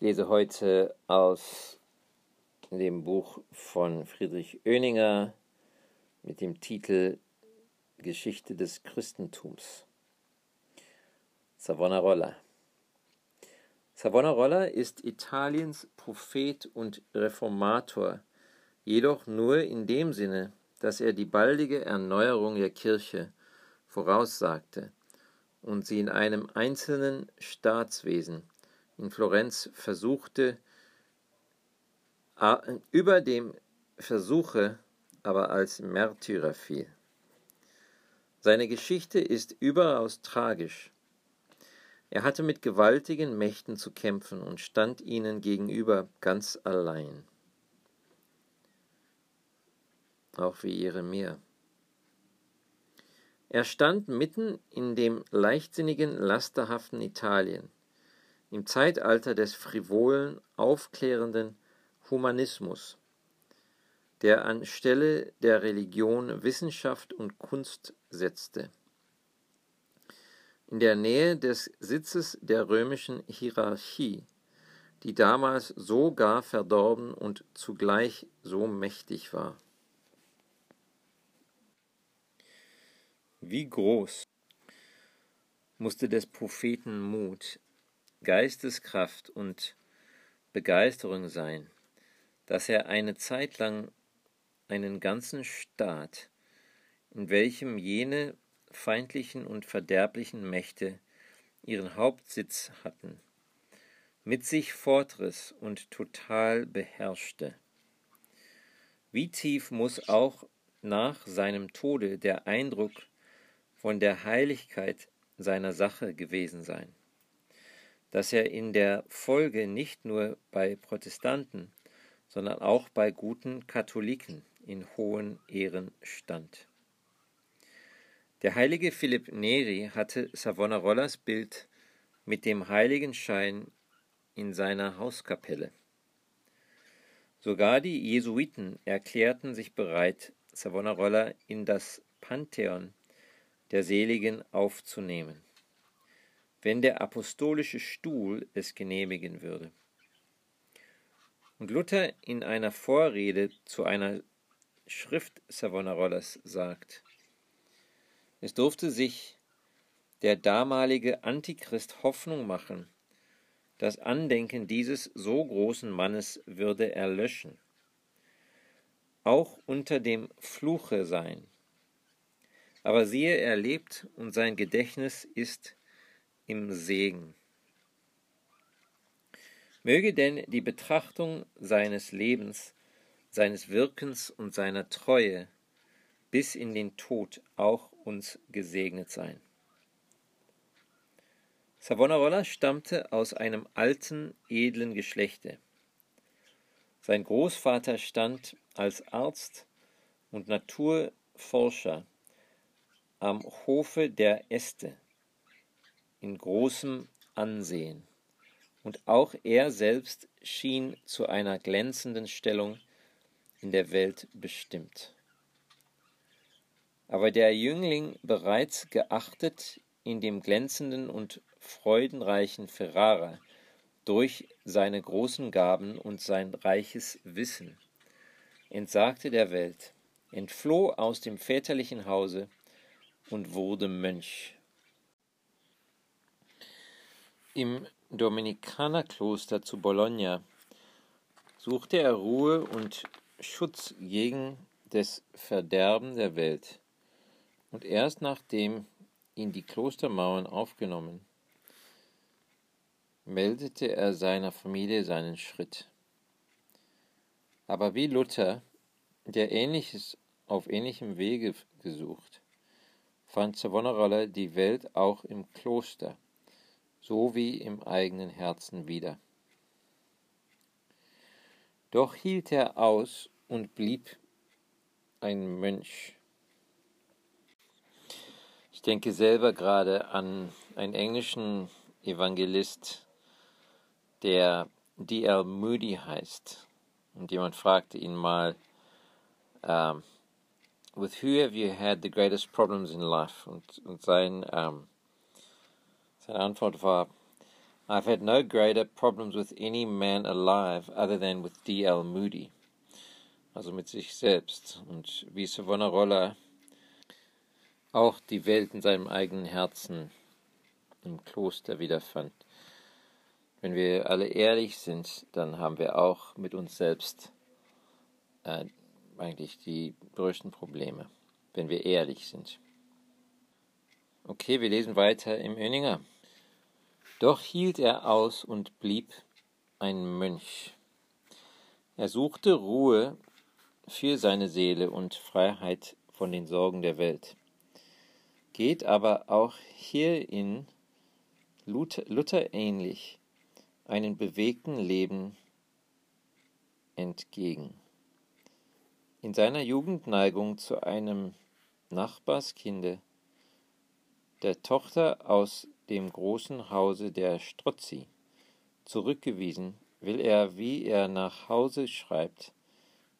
Ich lese heute aus dem Buch von Friedrich Oeninger mit dem Titel Geschichte des Christentums. Savonarola. Savonarola ist Italiens Prophet und Reformator, jedoch nur in dem Sinne, dass er die baldige Erneuerung der Kirche voraussagte und sie in einem einzelnen Staatswesen in Florenz versuchte, über dem Versuche aber als Märtyrer fiel. Seine Geschichte ist überaus tragisch. Er hatte mit gewaltigen Mächten zu kämpfen und stand ihnen gegenüber ganz allein. Auch wie Jeremia. Er stand mitten in dem leichtsinnigen, lasterhaften Italien, im Zeitalter des frivolen, aufklärenden Humanismus, der an Stelle der Religion Wissenschaft und Kunst setzte. In der Nähe des Sitzes der römischen Hierarchie, die damals so gar verdorben und zugleich so mächtig war. Wie groß musste des Propheten Mut, Geisteskraft und Begeisterung sein, dass er eine Zeit lang einen ganzen Staat, in welchem jene feindlichen und verderblichen Mächte ihren Hauptsitz hatten, mit sich fortriss und total beherrschte. Wie tief muss auch nach seinem Tode der Eindruck von der Heiligkeit seiner Sache gewesen sein, dass er in der Folge nicht nur bei Protestanten, sondern auch bei guten Katholiken in hohen Ehren stand. Der heilige Philipp Neri hatte Savonarollas Bild mit dem Heiligenschein in seiner Hauskapelle. Sogar die Jesuiten erklärten sich bereit, Savonarola in das Pantheon der Seligen aufzunehmen, wenn der apostolische Stuhl es genehmigen würde. Und Luther in einer Vorrede zu einer Schrift Savonarollas sagt, es durfte sich der damalige Antichrist Hoffnung machen, das Andenken dieses so großen Mannes würde erlöschen, auch unter dem Fluche sein. Aber siehe, er lebt und sein Gedächtnis ist im Segen. Möge denn die Betrachtung seines Lebens, seines Wirkens und seiner Treue bis in den Tod auch uns gesegnet sein. Savonarola stammte aus einem alten, edlen Geschlechte. Sein Großvater stand als Arzt und Naturforscher am Hofe der Este in großem Ansehen, und auch er selbst schien zu einer glänzenden Stellung in der Welt bestimmt aber der Jüngling bereits geachtet in dem glänzenden und freudenreichen Ferrara durch seine großen Gaben und sein reiches Wissen, entsagte der Welt, entfloh aus dem väterlichen Hause und wurde Mönch. Im Dominikanerkloster zu Bologna suchte er Ruhe und Schutz gegen das Verderben der Welt und erst nachdem ihn die Klostermauern aufgenommen, meldete er seiner Familie seinen Schritt. Aber wie Luther, der Ähnliches auf ähnlichem Wege gesucht, fand Savonarola die Welt auch im Kloster, so wie im eigenen Herzen wieder. Doch hielt er aus und blieb ein Mönch ich denke selber gerade an einen englischen Evangelist, der D.L. Moody heißt. Und jemand fragte ihn mal, um, with who have you had the greatest problems in life? Und, und sein, um, seine Antwort war, I've had no greater problems with any man alive other than with D.L. Moody. Also mit sich selbst. Und wie Savonarola auch die Welt in seinem eigenen Herzen im Kloster wiederfand. Wenn wir alle ehrlich sind, dann haben wir auch mit uns selbst äh, eigentlich die größten Probleme, wenn wir ehrlich sind. Okay, wir lesen weiter im Öninger. Doch hielt er aus und blieb ein Mönch. Er suchte Ruhe für seine Seele und Freiheit von den Sorgen der Welt, geht aber auch hierin Luther, Luther ähnlich einem bewegten Leben entgegen. In seiner Jugendneigung zu einem Nachbarskinde, der Tochter aus dem großen Hause der Strozzi. Zurückgewiesen will er, wie er nach Hause schreibt,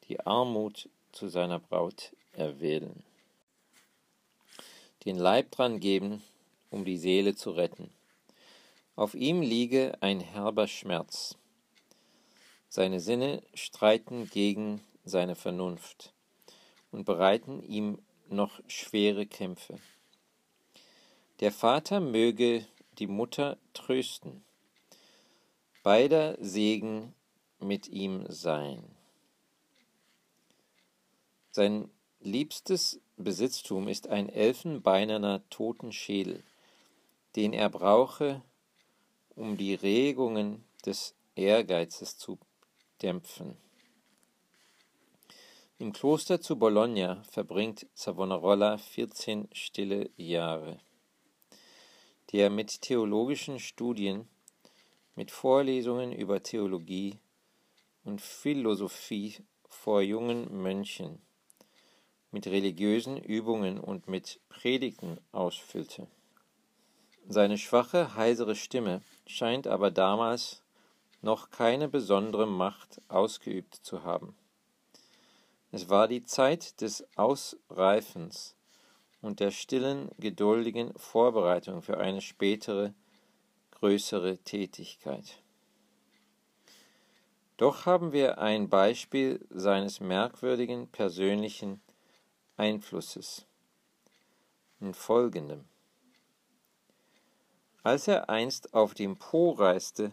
die Armut zu seiner Braut erwählen. Den Leib dran geben, um die Seele zu retten. Auf ihm liege ein herber Schmerz. Seine Sinne streiten gegen seine Vernunft und bereiten ihm noch schwere Kämpfe. Der Vater möge die Mutter trösten, beider Segen mit ihm sein. Sein liebstes Besitztum ist ein elfenbeinerner Totenschädel, den er brauche, um die Regungen des Ehrgeizes zu dämpfen. Im Kloster zu Bologna verbringt Savonarola 14 stille Jahre die er mit theologischen Studien, mit Vorlesungen über Theologie und Philosophie vor jungen Mönchen, mit religiösen Übungen und mit Predigten ausfüllte. Seine schwache, heisere Stimme scheint aber damals noch keine besondere Macht ausgeübt zu haben. Es war die Zeit des Ausreifens und der stillen, geduldigen Vorbereitung für eine spätere, größere Tätigkeit. Doch haben wir ein Beispiel seines merkwürdigen persönlichen Einflusses in folgendem. Als er einst auf dem Po reiste,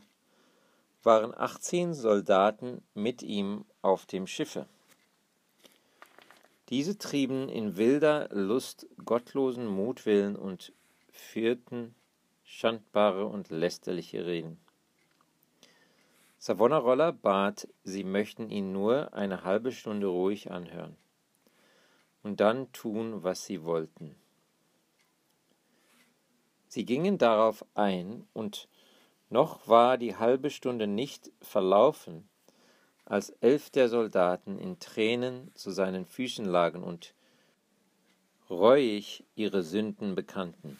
waren 18 Soldaten mit ihm auf dem Schiffe. Diese trieben in wilder Lust gottlosen Mutwillen und führten schandbare und lästerliche Reden. Savonarola bat, sie möchten ihn nur eine halbe Stunde ruhig anhören und dann tun, was sie wollten. Sie gingen darauf ein, und noch war die halbe Stunde nicht verlaufen, als elf der Soldaten in Tränen zu seinen Füßen lagen und reuig ihre Sünden bekannten.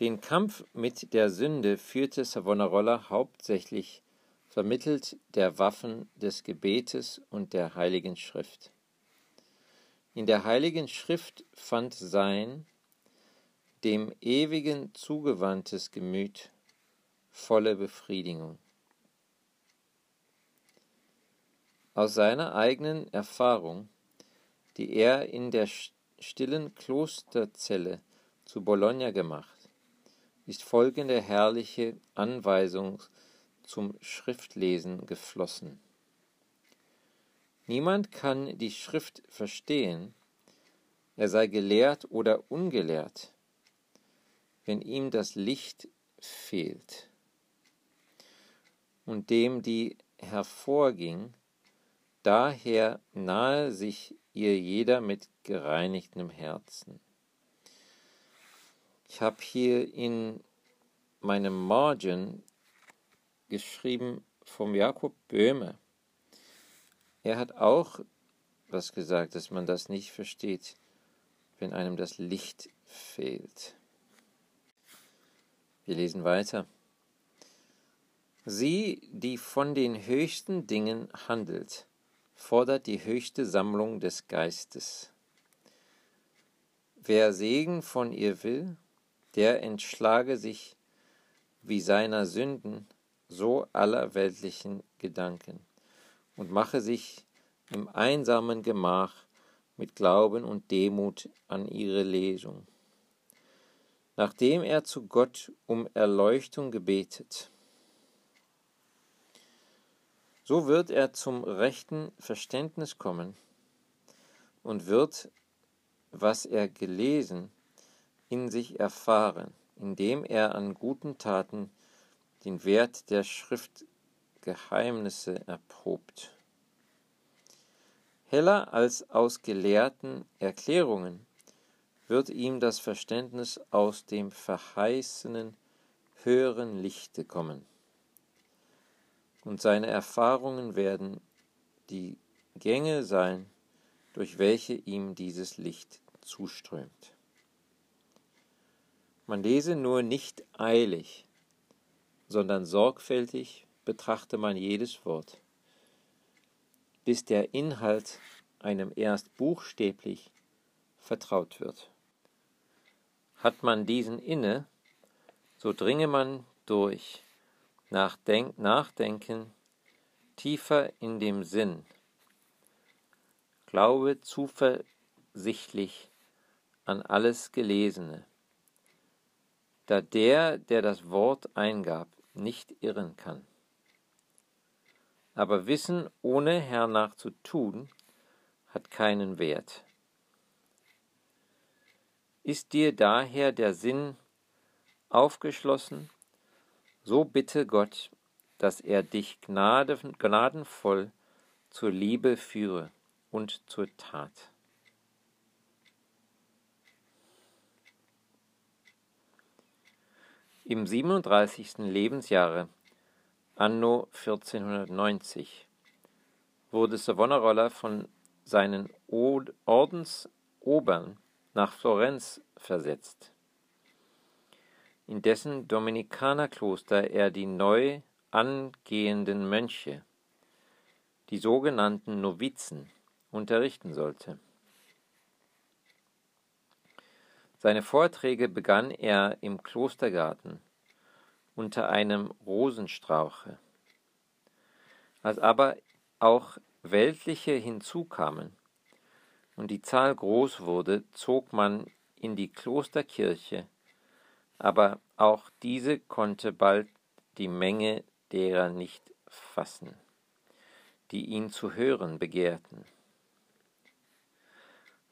Den Kampf mit der Sünde führte Savonarola hauptsächlich vermittelt der Waffen des Gebetes und der Heiligen Schrift. In der Heiligen Schrift fand sein dem Ewigen zugewandtes Gemüt volle Befriedigung. Aus seiner eigenen Erfahrung, die er in der stillen Klosterzelle zu Bologna gemacht, ist folgende herrliche Anweisung zum Schriftlesen geflossen. Niemand kann die Schrift verstehen, er sei gelehrt oder ungelehrt, wenn ihm das Licht fehlt und dem die hervorging, Daher nahe sich ihr jeder mit gereinigtem Herzen. Ich habe hier in meinem Margin geschrieben vom Jakob Böhme. Er hat auch was gesagt, dass man das nicht versteht, wenn einem das Licht fehlt. Wir lesen weiter. Sie, die von den höchsten Dingen handelt, fordert die höchste Sammlung des Geistes. Wer Segen von ihr will, der entschlage sich wie seiner Sünden, so aller weltlichen Gedanken, und mache sich im einsamen Gemach mit Glauben und Demut an ihre Lesung. Nachdem er zu Gott um Erleuchtung gebetet, so wird er zum rechten Verständnis kommen und wird, was er gelesen, in sich erfahren, indem er an guten Taten den Wert der Schriftgeheimnisse erprobt. Heller als aus gelehrten Erklärungen wird ihm das Verständnis aus dem verheißenen höheren Lichte kommen. Und seine Erfahrungen werden die Gänge sein, durch welche ihm dieses Licht zuströmt. Man lese nur nicht eilig, sondern sorgfältig betrachte man jedes Wort, bis der Inhalt einem erst buchstäblich vertraut wird. Hat man diesen inne, so dringe man durch Nachdenk Nachdenken tiefer in dem Sinn, glaube zuversichtlich an alles Gelesene, da der, der das Wort eingab, nicht irren kann. Aber Wissen ohne hernach zu tun, hat keinen Wert. Ist dir daher der Sinn aufgeschlossen, so bitte Gott, dass er dich gnadenvoll zur Liebe führe und zur Tat. Im 37. Lebensjahre, anno 1490, wurde Savonarola von seinen Ordensobern nach Florenz versetzt. In dessen Dominikanerkloster er die neu angehenden Mönche, die sogenannten Novizen, unterrichten sollte. Seine Vorträge begann er im Klostergarten unter einem Rosenstrauche. Als aber auch weltliche hinzukamen, und die Zahl groß wurde, zog man in die Klosterkirche, aber auch diese konnte bald die Menge derer nicht fassen, die ihn zu hören begehrten.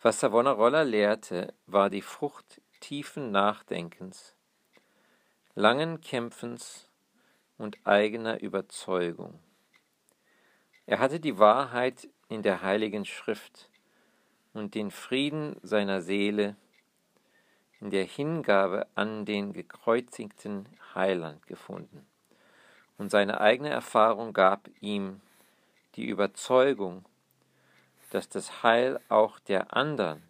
Was Savonarola lehrte, war die Frucht tiefen Nachdenkens, langen Kämpfens und eigener Überzeugung. Er hatte die Wahrheit in der heiligen Schrift, und den Frieden seiner Seele in der Hingabe an den gekreuzigten Heiland gefunden. Und seine eigene Erfahrung gab ihm die Überzeugung, dass das Heil auch der anderen,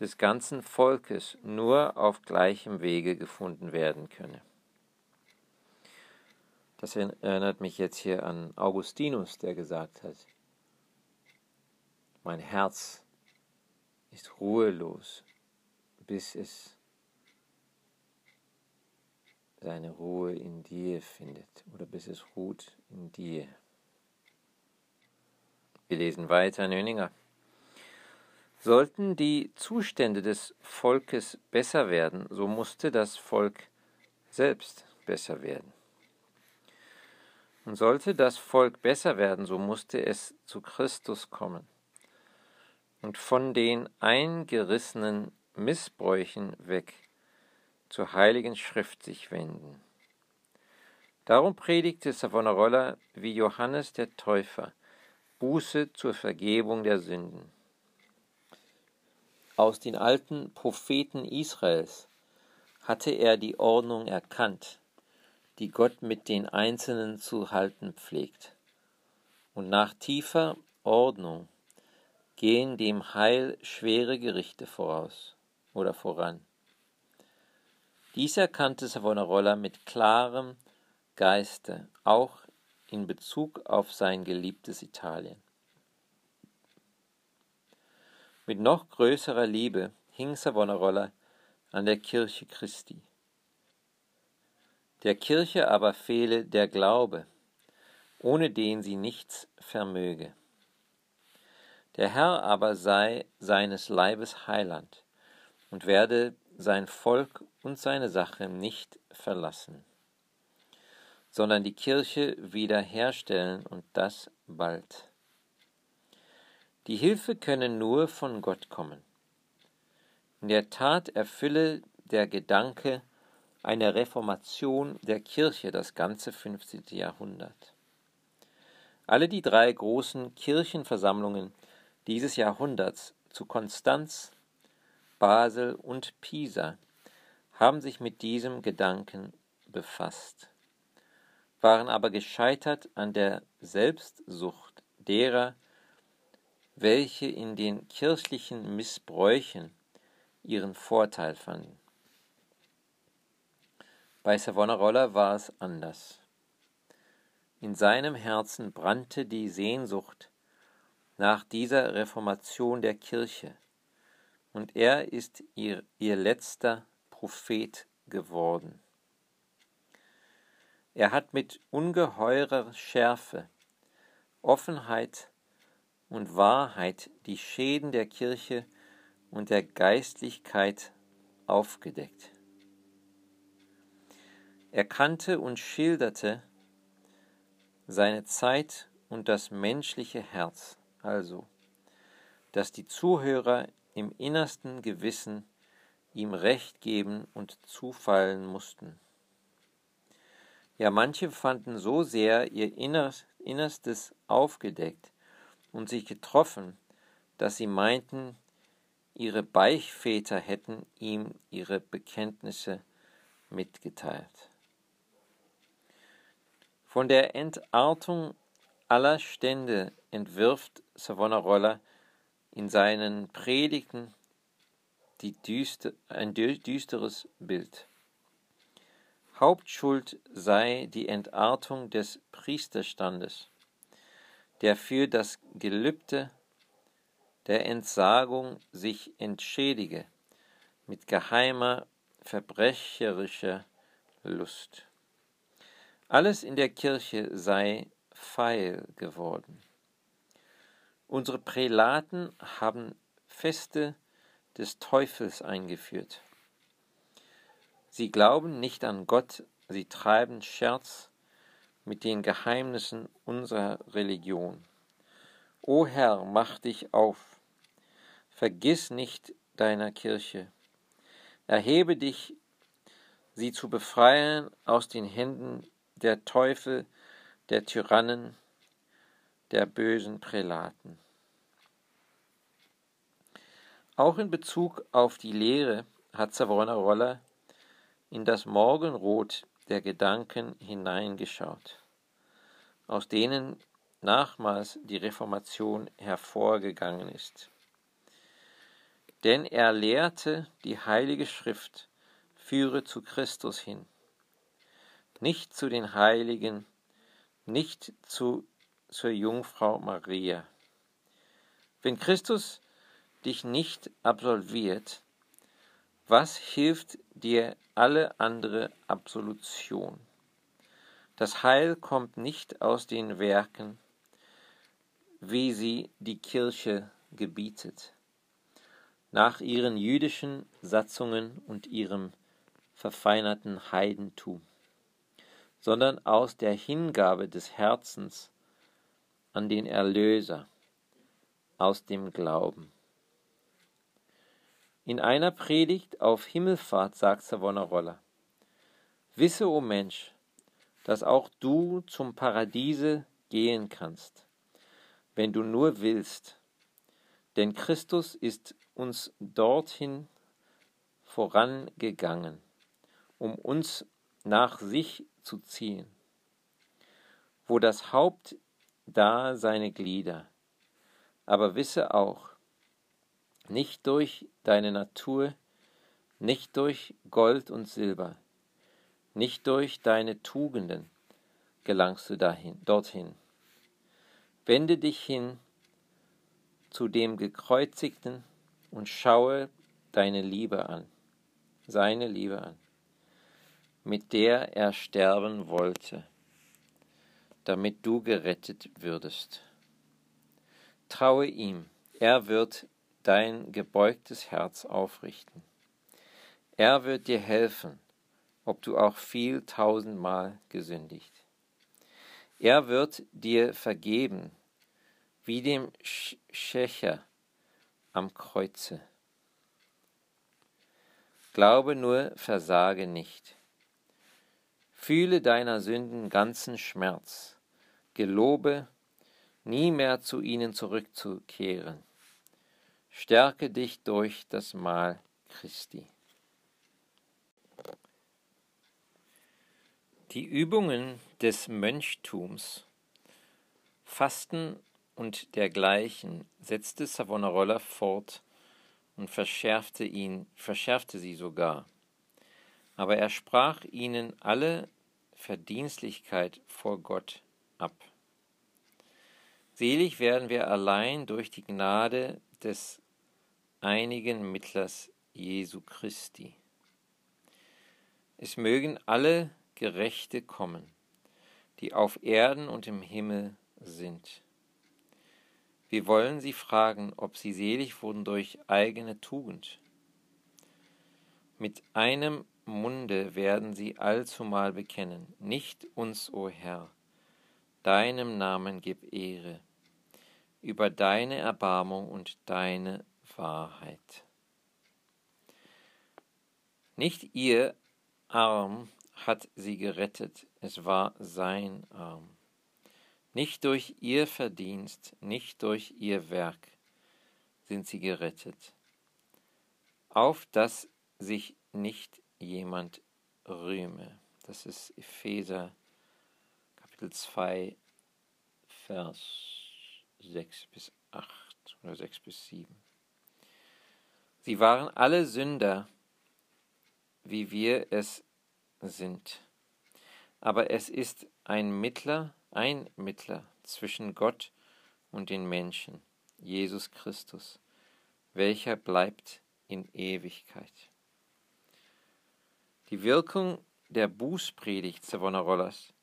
des ganzen Volkes, nur auf gleichem Wege gefunden werden könne. Das erinnert mich jetzt hier an Augustinus, der gesagt hat, mein Herz ist ruhelos, bis es seine Ruhe in dir findet oder bis es ruht in dir. Wir lesen weiter, Nöninger. Sollten die Zustände des Volkes besser werden, so musste das Volk selbst besser werden. Und sollte das Volk besser werden, so musste es zu Christus kommen und von den eingerissenen Missbräuchen weg zur heiligen Schrift sich wenden. Darum predigte Savonarola wie Johannes der Täufer Buße zur Vergebung der Sünden. Aus den alten Propheten Israels hatte er die Ordnung erkannt, die Gott mit den Einzelnen zu halten pflegt. Und nach tiefer Ordnung gehen dem Heil schwere Gerichte voraus oder voran. Dies erkannte Savonarola mit klarem Geiste, auch in Bezug auf sein geliebtes Italien. Mit noch größerer Liebe hing Savonarola an der Kirche Christi. Der Kirche aber fehle der Glaube, ohne den sie nichts vermöge. Der Herr aber sei seines Leibes Heiland und werde sein Volk und seine Sache nicht verlassen, sondern die Kirche wiederherstellen und das bald. Die Hilfe könne nur von Gott kommen. In der Tat erfülle der Gedanke einer Reformation der Kirche das ganze 15. Jahrhundert. Alle die drei großen Kirchenversammlungen dieses Jahrhunderts zu Konstanz, Basel und Pisa haben sich mit diesem Gedanken befasst, waren aber gescheitert an der Selbstsucht derer, welche in den kirchlichen Missbräuchen ihren Vorteil fanden. Bei Savonarola war es anders. In seinem Herzen brannte die Sehnsucht nach dieser Reformation der Kirche, und er ist ihr, ihr letzter Prophet geworden. Er hat mit ungeheurer Schärfe, Offenheit und Wahrheit die Schäden der Kirche und der Geistlichkeit aufgedeckt. Er kannte und schilderte seine Zeit und das menschliche Herz, also, dass die Zuhörer im innersten Gewissen ihm Recht geben und zufallen mussten. Ja, manche fanden so sehr ihr Innerstes aufgedeckt und sich getroffen, dass sie meinten, Ihre Beichväter hätten ihm ihre Bekenntnisse mitgeteilt. Von der Entartung aller Stände entwirft Savonarola in seinen Predigten düster, ein düsteres Bild. Hauptschuld sei die Entartung des Priesterstandes, der für das Gelübde der Entsagung sich entschädige mit geheimer, verbrecherischer Lust. Alles in der Kirche sei feil geworden. Unsere Prälaten haben Feste des Teufels eingeführt. Sie glauben nicht an Gott, sie treiben Scherz mit den Geheimnissen unserer Religion. O Herr, mach dich auf, Vergiss nicht deiner Kirche. Erhebe dich, sie zu befreien aus den Händen der Teufel, der Tyrannen, der bösen Prälaten. Auch in Bezug auf die Lehre hat Savonarola in das Morgenrot der Gedanken hineingeschaut, aus denen nachmals die Reformation hervorgegangen ist. Denn er lehrte, die Heilige Schrift führe zu Christus hin, nicht zu den Heiligen, nicht zu, zur Jungfrau Maria. Wenn Christus dich nicht absolviert, was hilft dir alle andere Absolution? Das Heil kommt nicht aus den Werken, wie sie die Kirche gebietet nach ihren jüdischen Satzungen und ihrem verfeinerten Heidentum, sondern aus der Hingabe des Herzens an den Erlöser, aus dem Glauben. In einer Predigt auf Himmelfahrt sagt Savonarola, Wisse, o oh Mensch, dass auch du zum Paradiese gehen kannst, wenn du nur willst, denn Christus ist uns dorthin vorangegangen, um uns nach sich zu ziehen, wo das Haupt da seine Glieder. Aber wisse auch, nicht durch deine Natur, nicht durch Gold und Silber, nicht durch deine Tugenden gelangst du dahin, dorthin. Wende dich hin zu dem Gekreuzigten und schaue deine Liebe an, seine Liebe an. mit der er sterben wollte, damit du gerettet würdest. Traue ihm, er wird dein gebeugtes Herz aufrichten. Er wird dir helfen, ob du auch viel tausendmal gesündigt. Er wird dir vergeben, wie dem Schächer am Kreuze. Glaube nur, versage nicht. Fühle deiner Sünden ganzen Schmerz. Gelobe, nie mehr zu ihnen zurückzukehren. Stärke dich durch das Mahl Christi. Die Übungen des Mönchtums, Fasten und dergleichen setzte Savonarola fort und verschärfte ihn, verschärfte sie sogar. Aber er sprach ihnen alle Verdienstlichkeit vor Gott ab. Selig werden wir allein durch die Gnade des einigen Mittlers Jesu Christi. Es mögen alle Gerechte kommen, die auf Erden und im Himmel sind. Wir wollen sie fragen, ob sie selig wurden durch eigene Tugend. Mit einem Munde werden sie allzumal bekennen, nicht uns, o Herr, deinem Namen gib Ehre, über deine Erbarmung und deine Wahrheit. Nicht ihr Arm hat sie gerettet, es war sein Arm. Nicht durch ihr Verdienst, nicht durch ihr Werk sind sie gerettet, auf dass sich nicht jemand rühme. Das ist Epheser Kapitel 2, Vers 6 bis 8 oder 6 bis 7. Sie waren alle Sünder, wie wir es sind. Aber es ist ein Mittler, ein Mittler zwischen Gott und den Menschen, Jesus Christus, welcher bleibt in Ewigkeit. Die Wirkung der Bußpredigt Savonarollas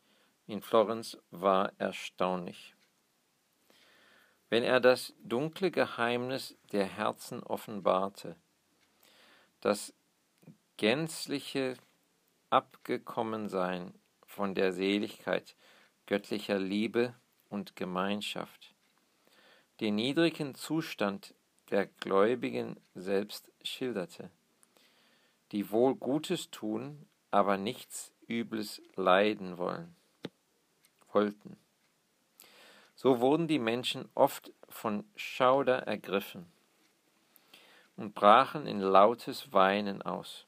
in Florenz war erstaunlich. Wenn er das dunkle Geheimnis der Herzen offenbarte, das gänzliche Abgekommensein von der Seligkeit göttlicher Liebe und Gemeinschaft, den niedrigen Zustand der Gläubigen selbst schilderte die wohl Gutes tun, aber nichts Übles leiden wollen, wollten. So wurden die Menschen oft von Schauder ergriffen und brachen in lautes Weinen aus.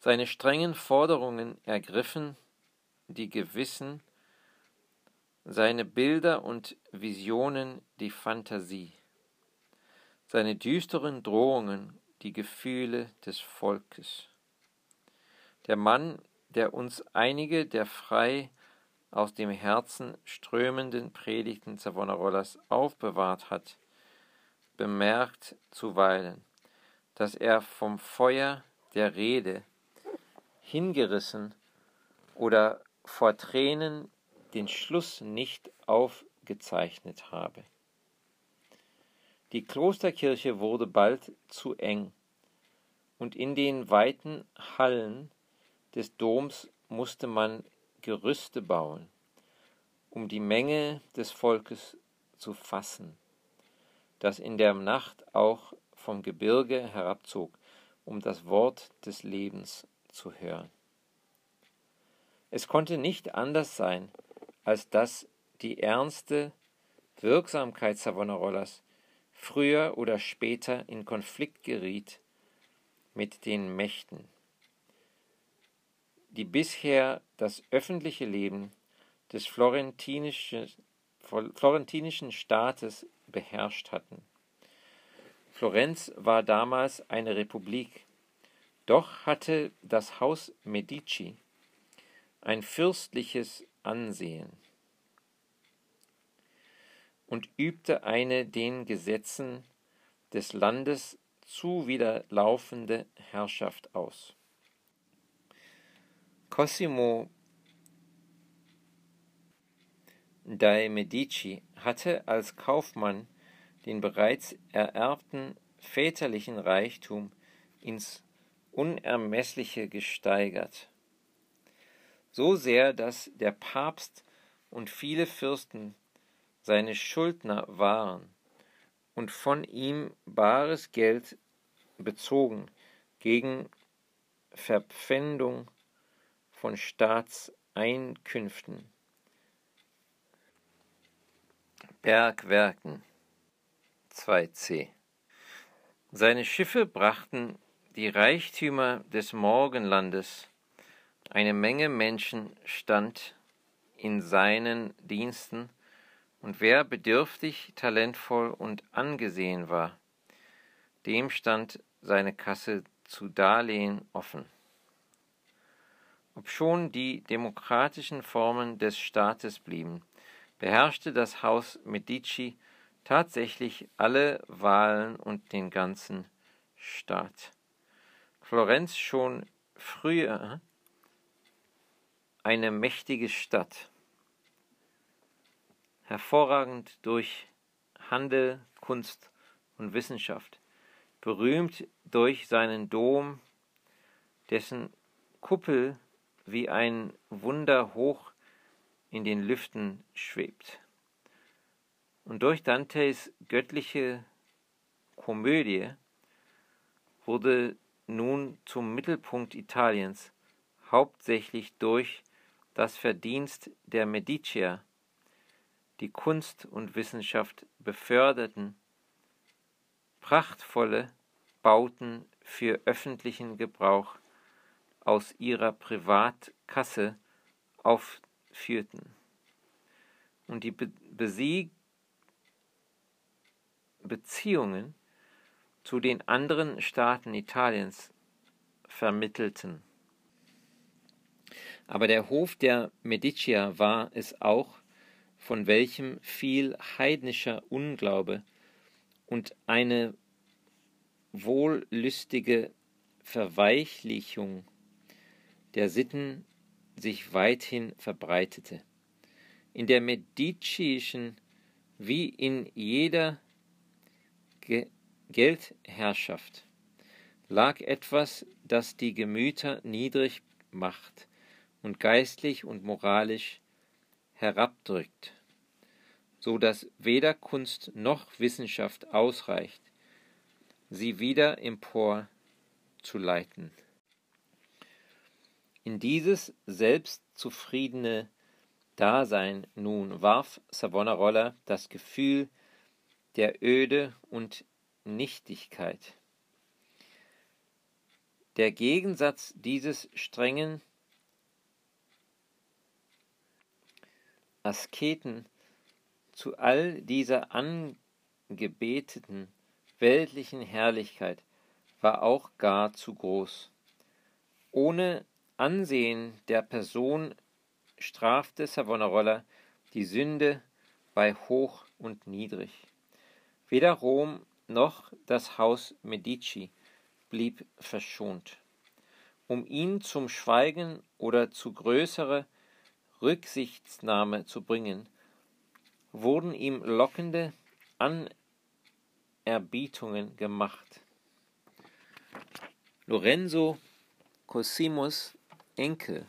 Seine strengen Forderungen ergriffen die Gewissen, seine Bilder und Visionen die Fantasie. Seine düsteren Drohungen die Gefühle des Volkes. Der Mann, der uns einige der frei aus dem Herzen strömenden Predigten Savonarollas aufbewahrt hat, bemerkt zuweilen, dass er vom Feuer der Rede hingerissen oder vor Tränen den Schluss nicht aufgezeichnet habe. Die Klosterkirche wurde bald zu eng, und in den weiten Hallen des Doms musste man Gerüste bauen, um die Menge des Volkes zu fassen, das in der Nacht auch vom Gebirge herabzog, um das Wort des Lebens zu hören. Es konnte nicht anders sein, als dass die ernste Wirksamkeit Savonarollas früher oder später in Konflikt geriet mit den Mächten, die bisher das öffentliche Leben des florentinischen, florentinischen Staates beherrscht hatten. Florenz war damals eine Republik, doch hatte das Haus Medici ein fürstliches Ansehen und übte eine den Gesetzen des Landes zuwiderlaufende Herrschaft aus. Cosimo dei Medici hatte als Kaufmann den bereits ererbten väterlichen Reichtum ins Unermessliche gesteigert. So sehr, dass der Papst und viele Fürsten seine Schuldner waren und von ihm bares Geld bezogen gegen Verpfändung von Staatseinkünften. Bergwerken 2c Seine Schiffe brachten die Reichtümer des Morgenlandes, eine Menge Menschen stand in seinen Diensten, und wer bedürftig, talentvoll und angesehen war, dem stand seine Kasse zu Darlehen offen. Obschon die demokratischen Formen des Staates blieben, beherrschte das Haus Medici tatsächlich alle Wahlen und den ganzen Staat. Florenz schon früher eine mächtige Stadt, hervorragend durch Handel, Kunst und Wissenschaft, berühmt durch seinen Dom, dessen Kuppel wie ein Wunder hoch in den Lüften schwebt. Und durch Dantes göttliche Komödie wurde nun zum Mittelpunkt Italiens, hauptsächlich durch das Verdienst der Medicier, die Kunst und Wissenschaft beförderten, prachtvolle Bauten für öffentlichen Gebrauch aus ihrer Privatkasse aufführten. Und die Be Besieg Beziehungen zu den anderen Staaten Italiens vermittelten. Aber der Hof der Medicier war es auch, von welchem viel heidnischer Unglaube und eine wohllüstige Verweichlichung der Sitten sich weithin verbreitete. In der medicischen wie in jeder Ge Geldherrschaft lag etwas, das die Gemüter niedrig macht und geistlich und moralisch herabdrückt, so dass weder Kunst noch Wissenschaft ausreicht, sie wieder empor zu leiten. In dieses selbstzufriedene Dasein nun warf Savonarola das Gefühl der Öde und Nichtigkeit. Der Gegensatz dieses strengen Asketen zu all dieser angebeteten weltlichen Herrlichkeit war auch gar zu groß. Ohne Ansehen der Person strafte Savonarola die Sünde bei hoch und niedrig. Weder Rom noch das Haus Medici blieb verschont. Um ihn zum Schweigen oder zu größerer Rücksichtsnahme zu bringen, wurden ihm lockende Anerbietungen gemacht. Lorenzo Cosimos Enkel,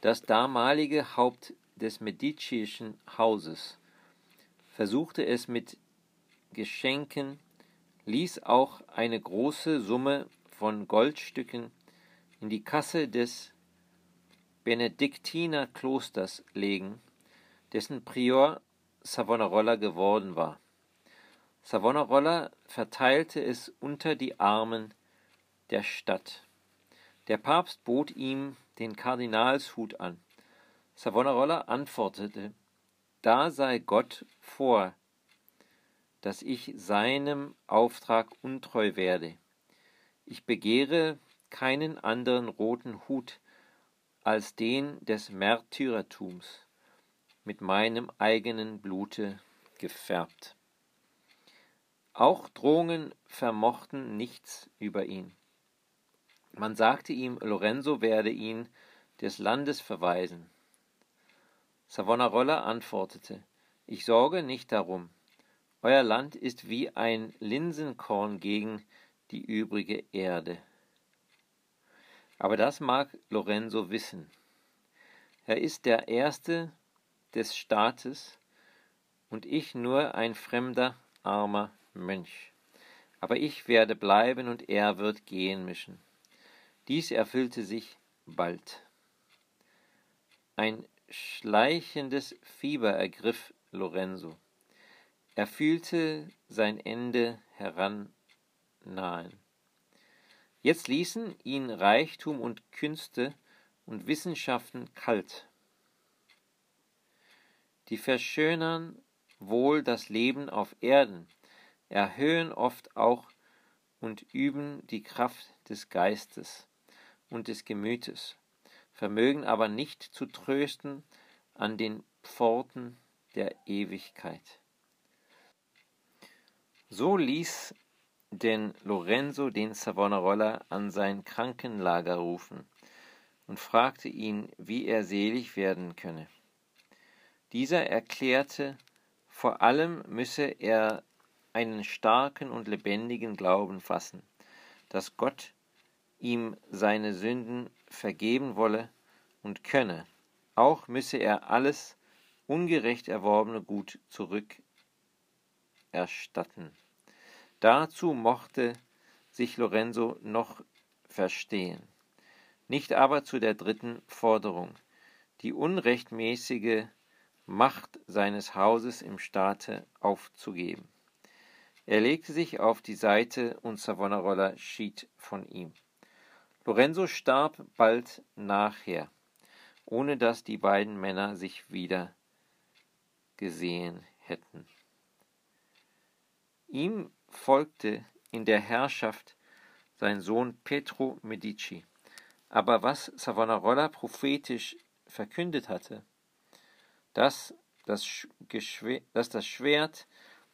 das damalige Haupt des Medicischen Hauses, versuchte es mit Geschenken, ließ auch eine große Summe von Goldstücken in die Kasse des Benediktinerklosters legen, dessen Prior Savonarola geworden war. Savonarola verteilte es unter die Armen der Stadt. Der Papst bot ihm den Kardinalshut an. Savonarola antwortete, da sei Gott vor, dass ich seinem Auftrag untreu werde. Ich begehre keinen anderen roten Hut als den des Märtyrertums, mit meinem eigenen Blute gefärbt. Auch Drohungen vermochten nichts über ihn. Man sagte ihm, Lorenzo werde ihn des Landes verweisen. Savonarola antwortete, ich sorge nicht darum. Euer Land ist wie ein Linsenkorn gegen die übrige Erde. Aber das mag Lorenzo wissen. Er ist der Erste des Staates und ich nur ein fremder, armer Mönch. Aber ich werde bleiben und er wird gehen mischen. Dies erfüllte sich bald. Ein schleichendes Fieber ergriff Lorenzo. Er fühlte sein Ende herannahen. Jetzt ließen ihn Reichtum und Künste und Wissenschaften kalt. Die verschönern wohl das Leben auf Erden, erhöhen oft auch und üben die Kraft des Geistes und des Gemütes, vermögen aber nicht zu trösten an den Pforten der Ewigkeit. So ließ denn Lorenzo den Savonarola an sein Krankenlager rufen und fragte ihn, wie er selig werden könne. Dieser erklärte, vor allem müsse er einen starken und lebendigen Glauben fassen, dass Gott ihm seine Sünden vergeben wolle und könne, auch müsse er alles ungerecht erworbene Gut zurückerstatten. Dazu mochte sich Lorenzo noch verstehen, nicht aber zu der dritten Forderung, die unrechtmäßige Macht seines Hauses im Staate aufzugeben. Er legte sich auf die Seite und Savonarola schied von ihm. Lorenzo starb bald nachher, ohne dass die beiden Männer sich wieder gesehen hätten. Ihm folgte in der Herrschaft sein Sohn Petro Medici. Aber was Savonarola prophetisch verkündet hatte, dass das, dass das Schwert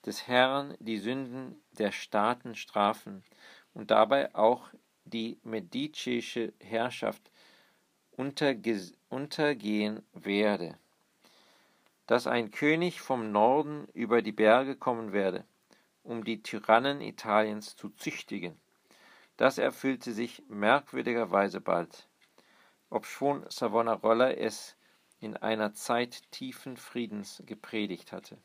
des Herrn die Sünden der Staaten strafen und dabei auch die medicische Herrschaft untergehen werde, dass ein König vom Norden über die Berge kommen werde, um die Tyrannen Italiens zu züchtigen. Das erfüllte sich merkwürdigerweise bald, obschon Savonarola es in einer Zeit tiefen Friedens gepredigt hatte.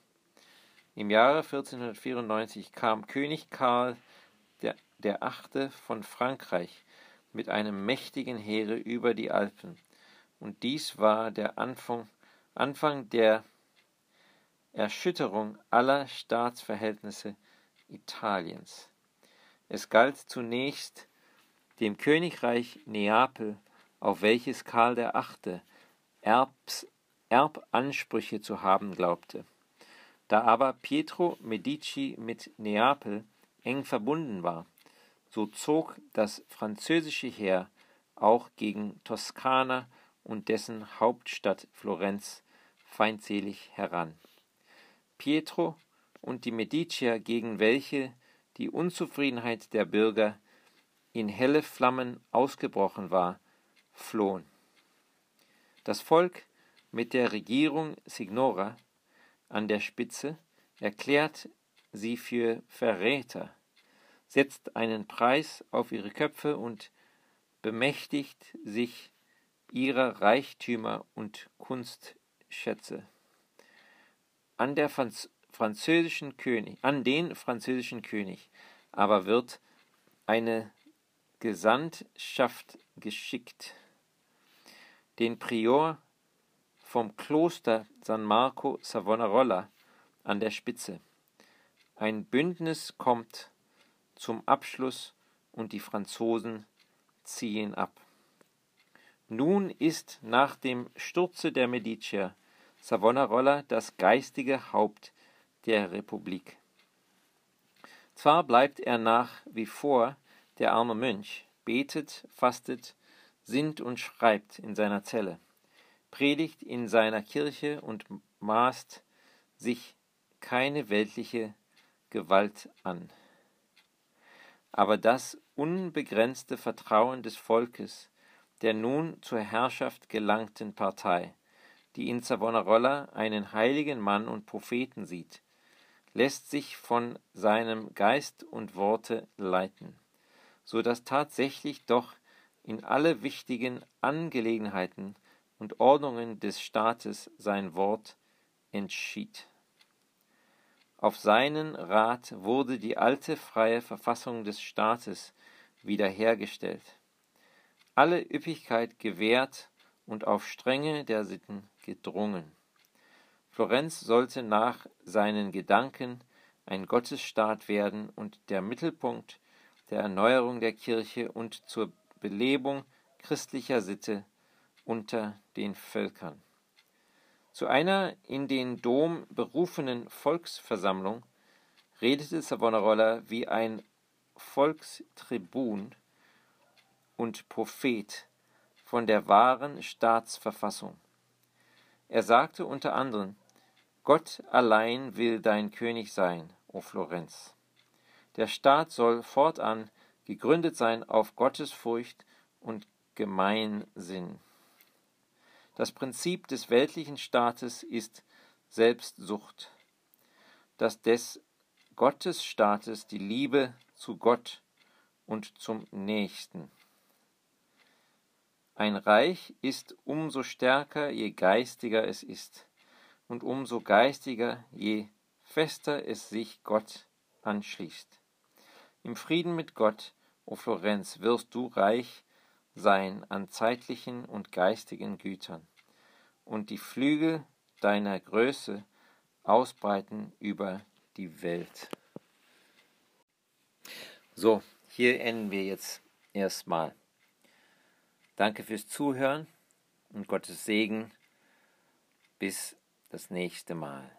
Im Jahre 1494 kam König Karl der, Achte von Frankreich mit einem mächtigen Heere über die Alpen, und dies war der Anfang, Anfang der Erschütterung aller Staatsverhältnisse Italiens. Es galt zunächst dem Königreich Neapel, auf welches Karl der Achte Erbs, Erbansprüche zu haben glaubte. Da aber Pietro Medici mit Neapel eng verbunden war, so zog das französische Heer auch gegen Toskana und dessen Hauptstadt Florenz feindselig heran. Pietro und die Medicier, gegen welche die Unzufriedenheit der Bürger in helle Flammen ausgebrochen war, flohen. Das Volk mit der Regierung Signora an der Spitze erklärt sie für Verräter, setzt einen Preis auf ihre Köpfe und bemächtigt sich ihrer Reichtümer und Kunstschätze. An der Franz französischen König, an den französischen König, aber wird eine Gesandtschaft geschickt. Den Prior vom Kloster San Marco Savonarola an der Spitze. Ein Bündnis kommt zum Abschluss und die Franzosen ziehen ab. Nun ist nach dem Sturze der Medici Savonarola das geistige Haupt der Republik. Zwar bleibt er nach wie vor der arme Mönch, betet, fastet, sinnt und schreibt in seiner Zelle, predigt in seiner Kirche und maßt sich keine weltliche Gewalt an. Aber das unbegrenzte Vertrauen des Volkes, der nun zur Herrschaft gelangten Partei, die in Savonarola einen heiligen Mann und Propheten sieht, lässt sich von seinem Geist und Worte leiten, so dass tatsächlich doch in alle wichtigen Angelegenheiten und Ordnungen des Staates sein Wort entschied. Auf seinen Rat wurde die alte freie Verfassung des Staates wiederhergestellt, alle Üppigkeit gewährt und auf Strenge der Sitten gedrungen. Florenz sollte nach seinen Gedanken ein Gottesstaat werden und der Mittelpunkt der Erneuerung der Kirche und zur Belebung christlicher Sitte unter den Völkern. Zu einer in den Dom berufenen Volksversammlung redete Savonarola wie ein Volkstribun und Prophet von der wahren Staatsverfassung. Er sagte unter anderem, Gott allein will dein König sein, o Florenz. Der Staat soll fortan gegründet sein auf Gottesfurcht und Gemeinsinn. Das Prinzip des weltlichen Staates ist Selbstsucht, das des Gottesstaates die Liebe zu Gott und zum Nächsten. Ein Reich ist umso stärker, je geistiger es ist, und umso geistiger, je fester es sich Gott anschließt. Im Frieden mit Gott, o Florenz, wirst du reich sein an zeitlichen und geistigen Gütern und die Flügel deiner Größe ausbreiten über die Welt. So, hier enden wir jetzt erstmal. Danke fürs Zuhören und Gottes Segen. Bis das nächste Mal.